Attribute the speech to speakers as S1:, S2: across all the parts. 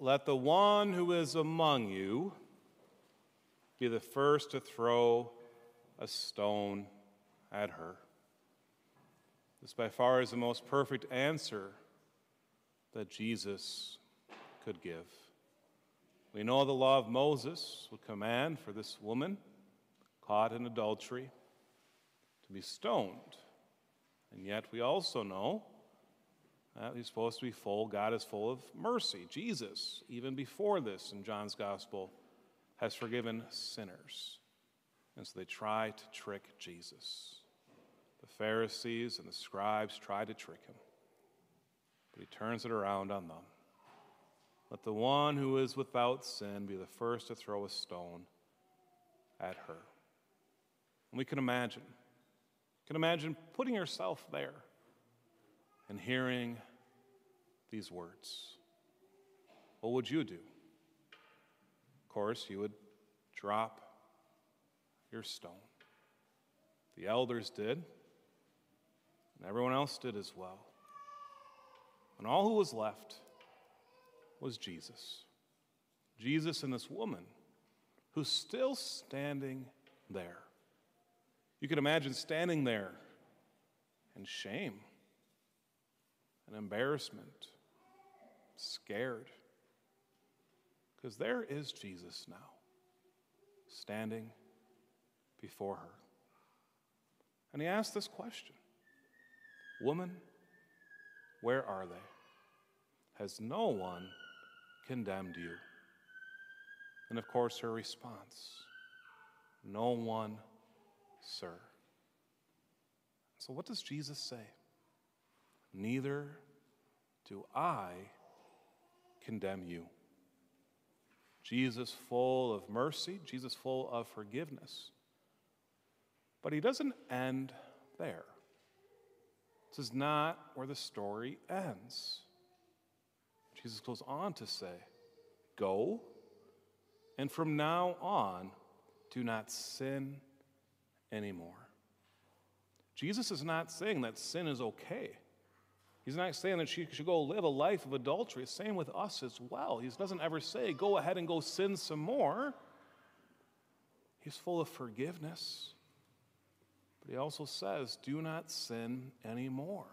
S1: let the one who is among you be the first to throw a stone at her. This by far is the most perfect answer that Jesus could give. We know the law of Moses would command for this woman caught in adultery to be stoned. And yet we also know that he's supposed to be full, God is full of mercy. Jesus, even before this in John's gospel, has forgiven sinners. And so they try to trick Jesus. The Pharisees and the scribes try to trick him, but he turns it around on them. Let the one who is without sin be the first to throw a stone at her. And we can imagine, can imagine putting yourself there and hearing these words. What would you do? Of course, you would drop your stone. The elders did, and everyone else did as well. And all who was left was Jesus. Jesus and this woman who's still standing there. You can imagine standing there in shame embarrassment, scared. Because there is Jesus now, standing before her. And he asked this question Woman, where are they? Has no one condemned you? And of course, her response No one, sir. So, what does Jesus say? Neither do I condemn you. Jesus, full of mercy, Jesus, full of forgiveness. But he doesn't end there. This is not where the story ends. Jesus goes on to say, Go, and from now on, do not sin anymore. Jesus is not saying that sin is okay. He's not saying that she should go live a life of adultery. Same with us as well. He doesn't ever say, go ahead and go sin some more. He's full of forgiveness. But he also says, do not sin anymore.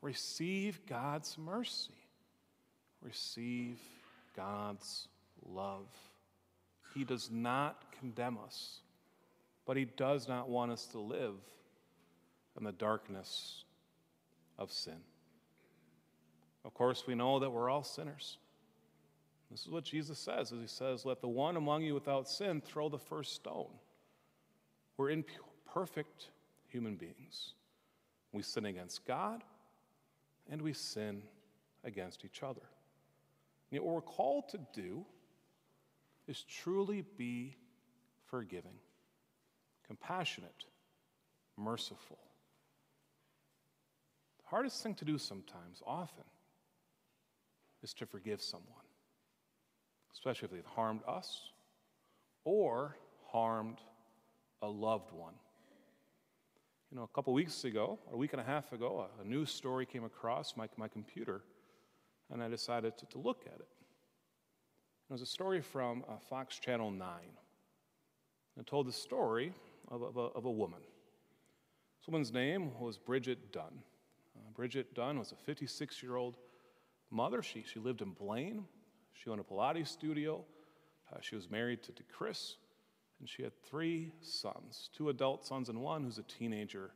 S1: Receive God's mercy, receive God's love. He does not condemn us, but he does not want us to live in the darkness of sin. Of course, we know that we're all sinners. This is what Jesus says, as he says, Let the one among you without sin throw the first stone. We're imperfect human beings. We sin against God and we sin against each other. What we're called to do is truly be forgiving, compassionate, merciful. The hardest thing to do sometimes, often, is to forgive someone, especially if they've harmed us or harmed a loved one. You know, a couple weeks ago, a week and a half ago, a, a news story came across my, my computer, and I decided to, to look at it. It was a story from uh, Fox Channel 9. It told the story of, of, a, of a woman. This woman's name was Bridget Dunn. Uh, Bridget Dunn was a 56 year old mother. She, she lived in Blaine. She owned a Pilates studio. Uh, she was married to, to Chris, and she had three sons two adult sons and one who's a teenager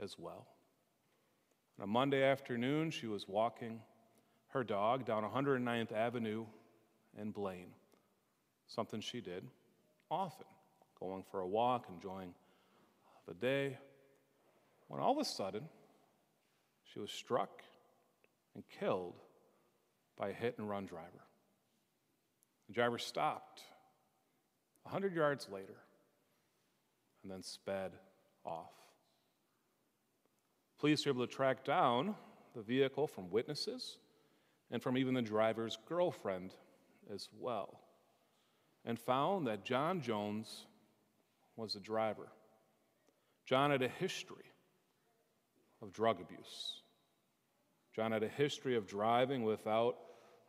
S1: as well. On a Monday afternoon, she was walking her dog down 109th Avenue in Blaine, something she did often, going for a walk, enjoying the day, when all of a sudden she was struck and killed by a hit and run driver. The driver stopped 100 yards later and then sped off. Police were able to track down the vehicle from witnesses and from even the driver's girlfriend as well, and found that John Jones was the driver. John had a history of drug abuse. John had a history of driving without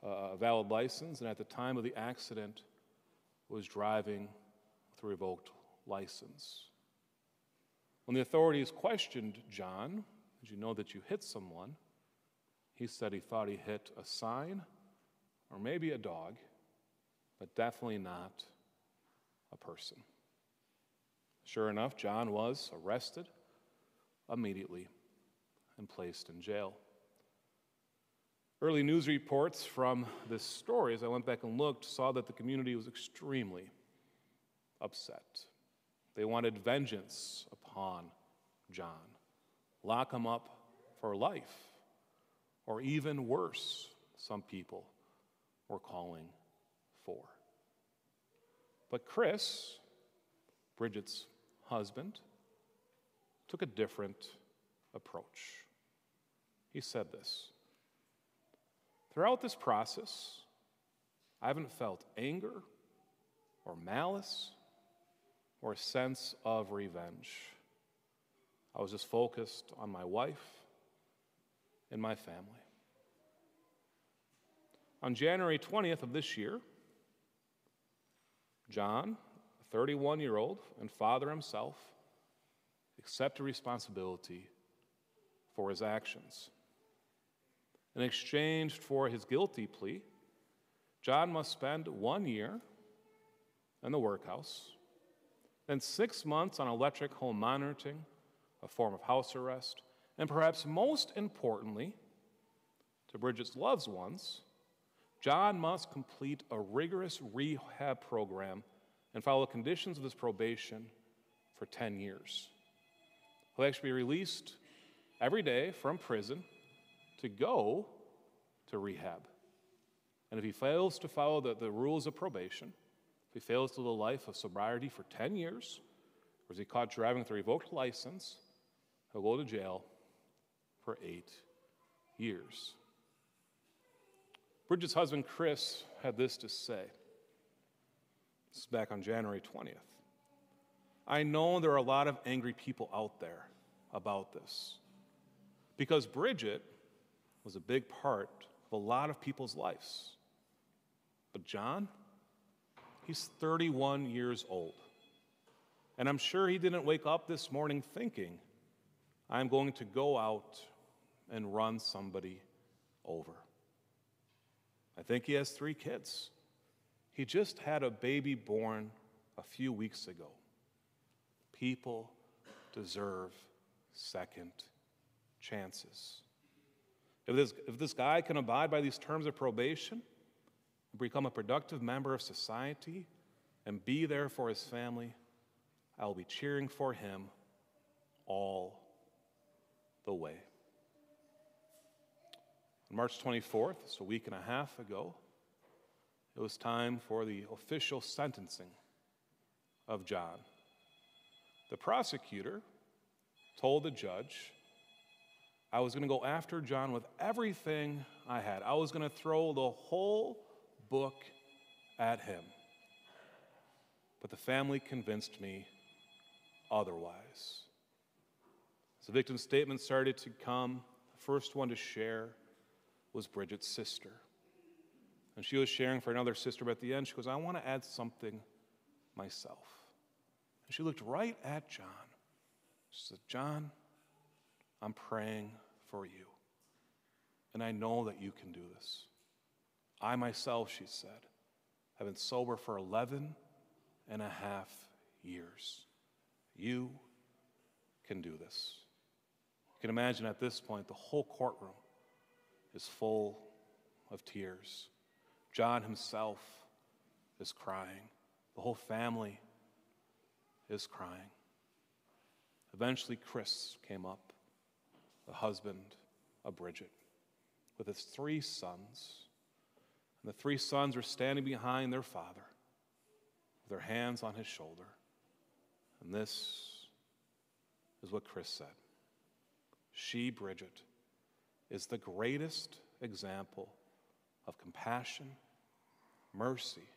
S1: a valid license, and at the time of the accident was driving with a revoked license. When the authorities questioned John, did you know that you hit someone? He said he thought he hit a sign or maybe a dog, but definitely not a person. Sure enough, John was arrested immediately and placed in jail. Early news reports from this story, as I went back and looked, saw that the community was extremely upset. They wanted vengeance upon John, lock him up for life, or even worse, some people were calling for. But Chris, Bridget's husband, took a different approach. He said this Throughout this process, I haven't felt anger or malice or a sense of revenge. I was just focused on my wife and my family. On January 20th of this year, John, a 31 year old and father himself, accepted responsibility for his actions. In exchange for his guilty plea, John must spend one year in the workhouse, then six months on electric home monitoring, a form of house arrest, and perhaps most importantly, to Bridget's loved ones, John must complete a rigorous rehab program and follow conditions of his probation for 10 years. He'll actually be released every day from prison to go to rehab. And if he fails to follow the, the rules of probation, if he fails to live a life of sobriety for 10 years, or is he caught driving with a revoked license, he'll go to jail for eight years. Bridget's husband, Chris, had this to say. This is back on January 20th. I know there are a lot of angry people out there about this because Bridget was a big part of a lot of people's lives. But John, he's 31 years old. And I'm sure he didn't wake up this morning thinking, I'm going to go out and run somebody over. I think he has three kids. He just had a baby born a few weeks ago. People deserve second chances. If this, if this guy can abide by these terms of probation, become a productive member of society, and be there for his family, I will be cheering for him all the way. On March 24th, so a week and a half ago, it was time for the official sentencing of John. The prosecutor told the judge I was going to go after John with everything I had. I was going to throw the whole book at him. But the family convinced me otherwise. As the victim's statement started to come, the first one to share was Bridget's sister. And she was sharing for another sister, but at the end, she goes, I want to add something myself. And she looked right at John. She said, John, I'm praying for you. And I know that you can do this. I myself, she said, have been sober for 11 and a half years. You can do this. You can imagine at this point, the whole courtroom is full of tears. John himself is crying. The whole family is crying. Eventually, Chris came up the husband of Bridget, with his three sons. And the three sons were standing behind their father, with their hands on his shoulder. And this is what Chris said She, Bridget, is the greatest example of compassion, mercy,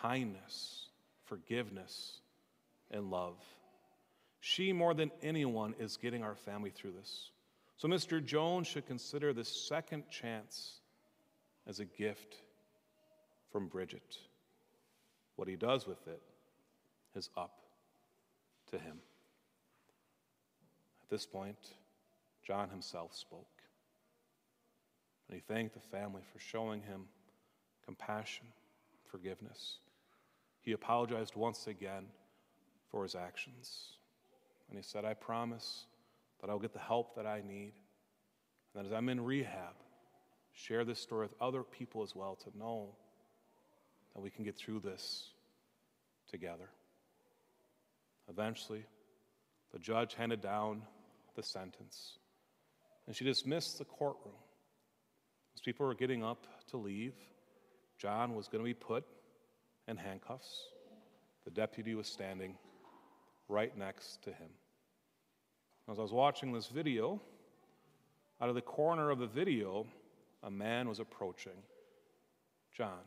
S1: kindness, forgiveness, and love. She, more than anyone, is getting our family through this. So, Mr. Jones should consider this second chance as a gift from Bridget. What he does with it is up to him. At this point, John himself spoke. And he thanked the family for showing him compassion, forgiveness. He apologized once again for his actions. And he said, I promise that I'll get the help that I need. And that as I'm in rehab, share this story with other people as well to know that we can get through this together. Eventually, the judge handed down the sentence, and she dismissed the courtroom. As people were getting up to leave, John was going to be put in handcuffs. The deputy was standing right next to him. As I was watching this video, out of the corner of the video, a man was approaching John.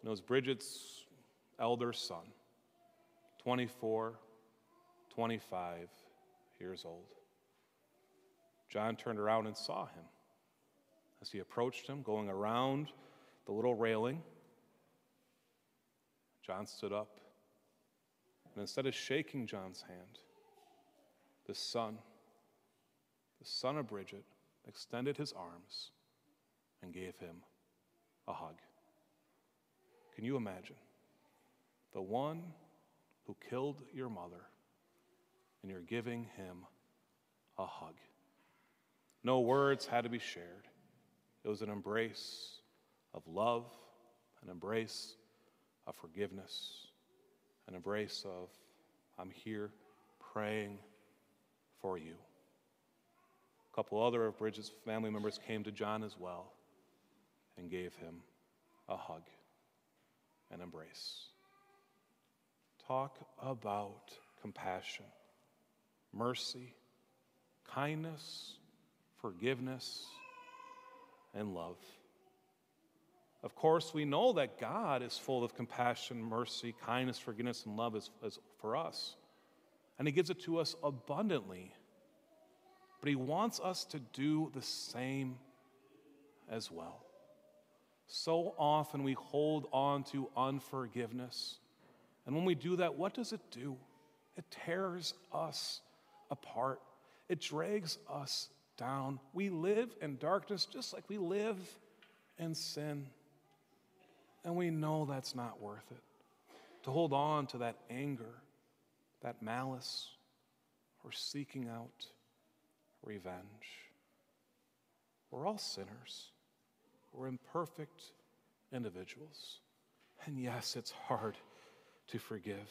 S1: And it was Bridget's elder son, 24, 25 years old. John turned around and saw him. As he approached him, going around the little railing, John stood up. And instead of shaking John's hand, the son, the son of Bridget, extended his arms and gave him a hug. Can you imagine? The one who killed your mother, and you're giving him a hug. No words had to be shared. It was an embrace of love, an embrace of forgiveness, an embrace of, I'm here praying for you. A couple other of Bridget's family members came to John as well and gave him a hug and embrace. Talk about compassion, mercy, kindness, forgiveness, and love. Of course, we know that God is full of compassion, mercy, kindness, forgiveness, and love as, as for us. And He gives it to us abundantly. But He wants us to do the same as well. So often we hold on to unforgiveness. And when we do that, what does it do? It tears us apart, it drags us down. We live in darkness just like we live in sin. And we know that's not worth it. To hold on to that anger, that malice, or seeking out revenge. We're all sinners. We're imperfect individuals. And yes, it's hard to forgive,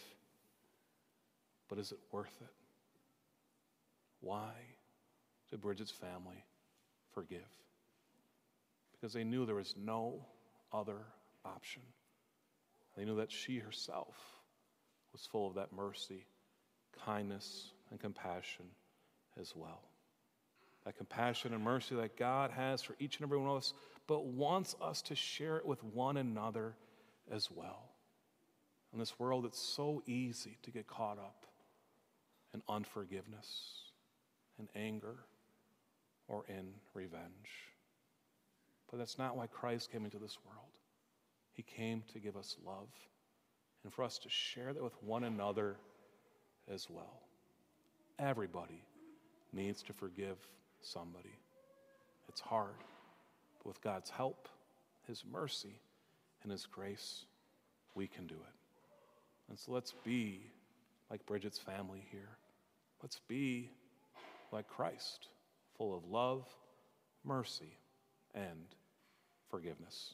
S1: but is it worth it? Why did Bridget's family forgive? Because they knew there was no other option. They knew that she herself was full of that mercy, kindness, and compassion as well. That compassion and mercy that God has for each and every one of us but wants us to share it with one another as well. In this world, it's so easy to get caught up in unforgiveness, and anger, or in revenge. But that's not why Christ came into this world. He came to give us love and for us to share that with one another as well. Everybody needs to forgive somebody. It's hard. But with God's help, His mercy, and His grace, we can do it. And so let's be like Bridget's family here. Let's be like Christ, full of love, mercy, and forgiveness.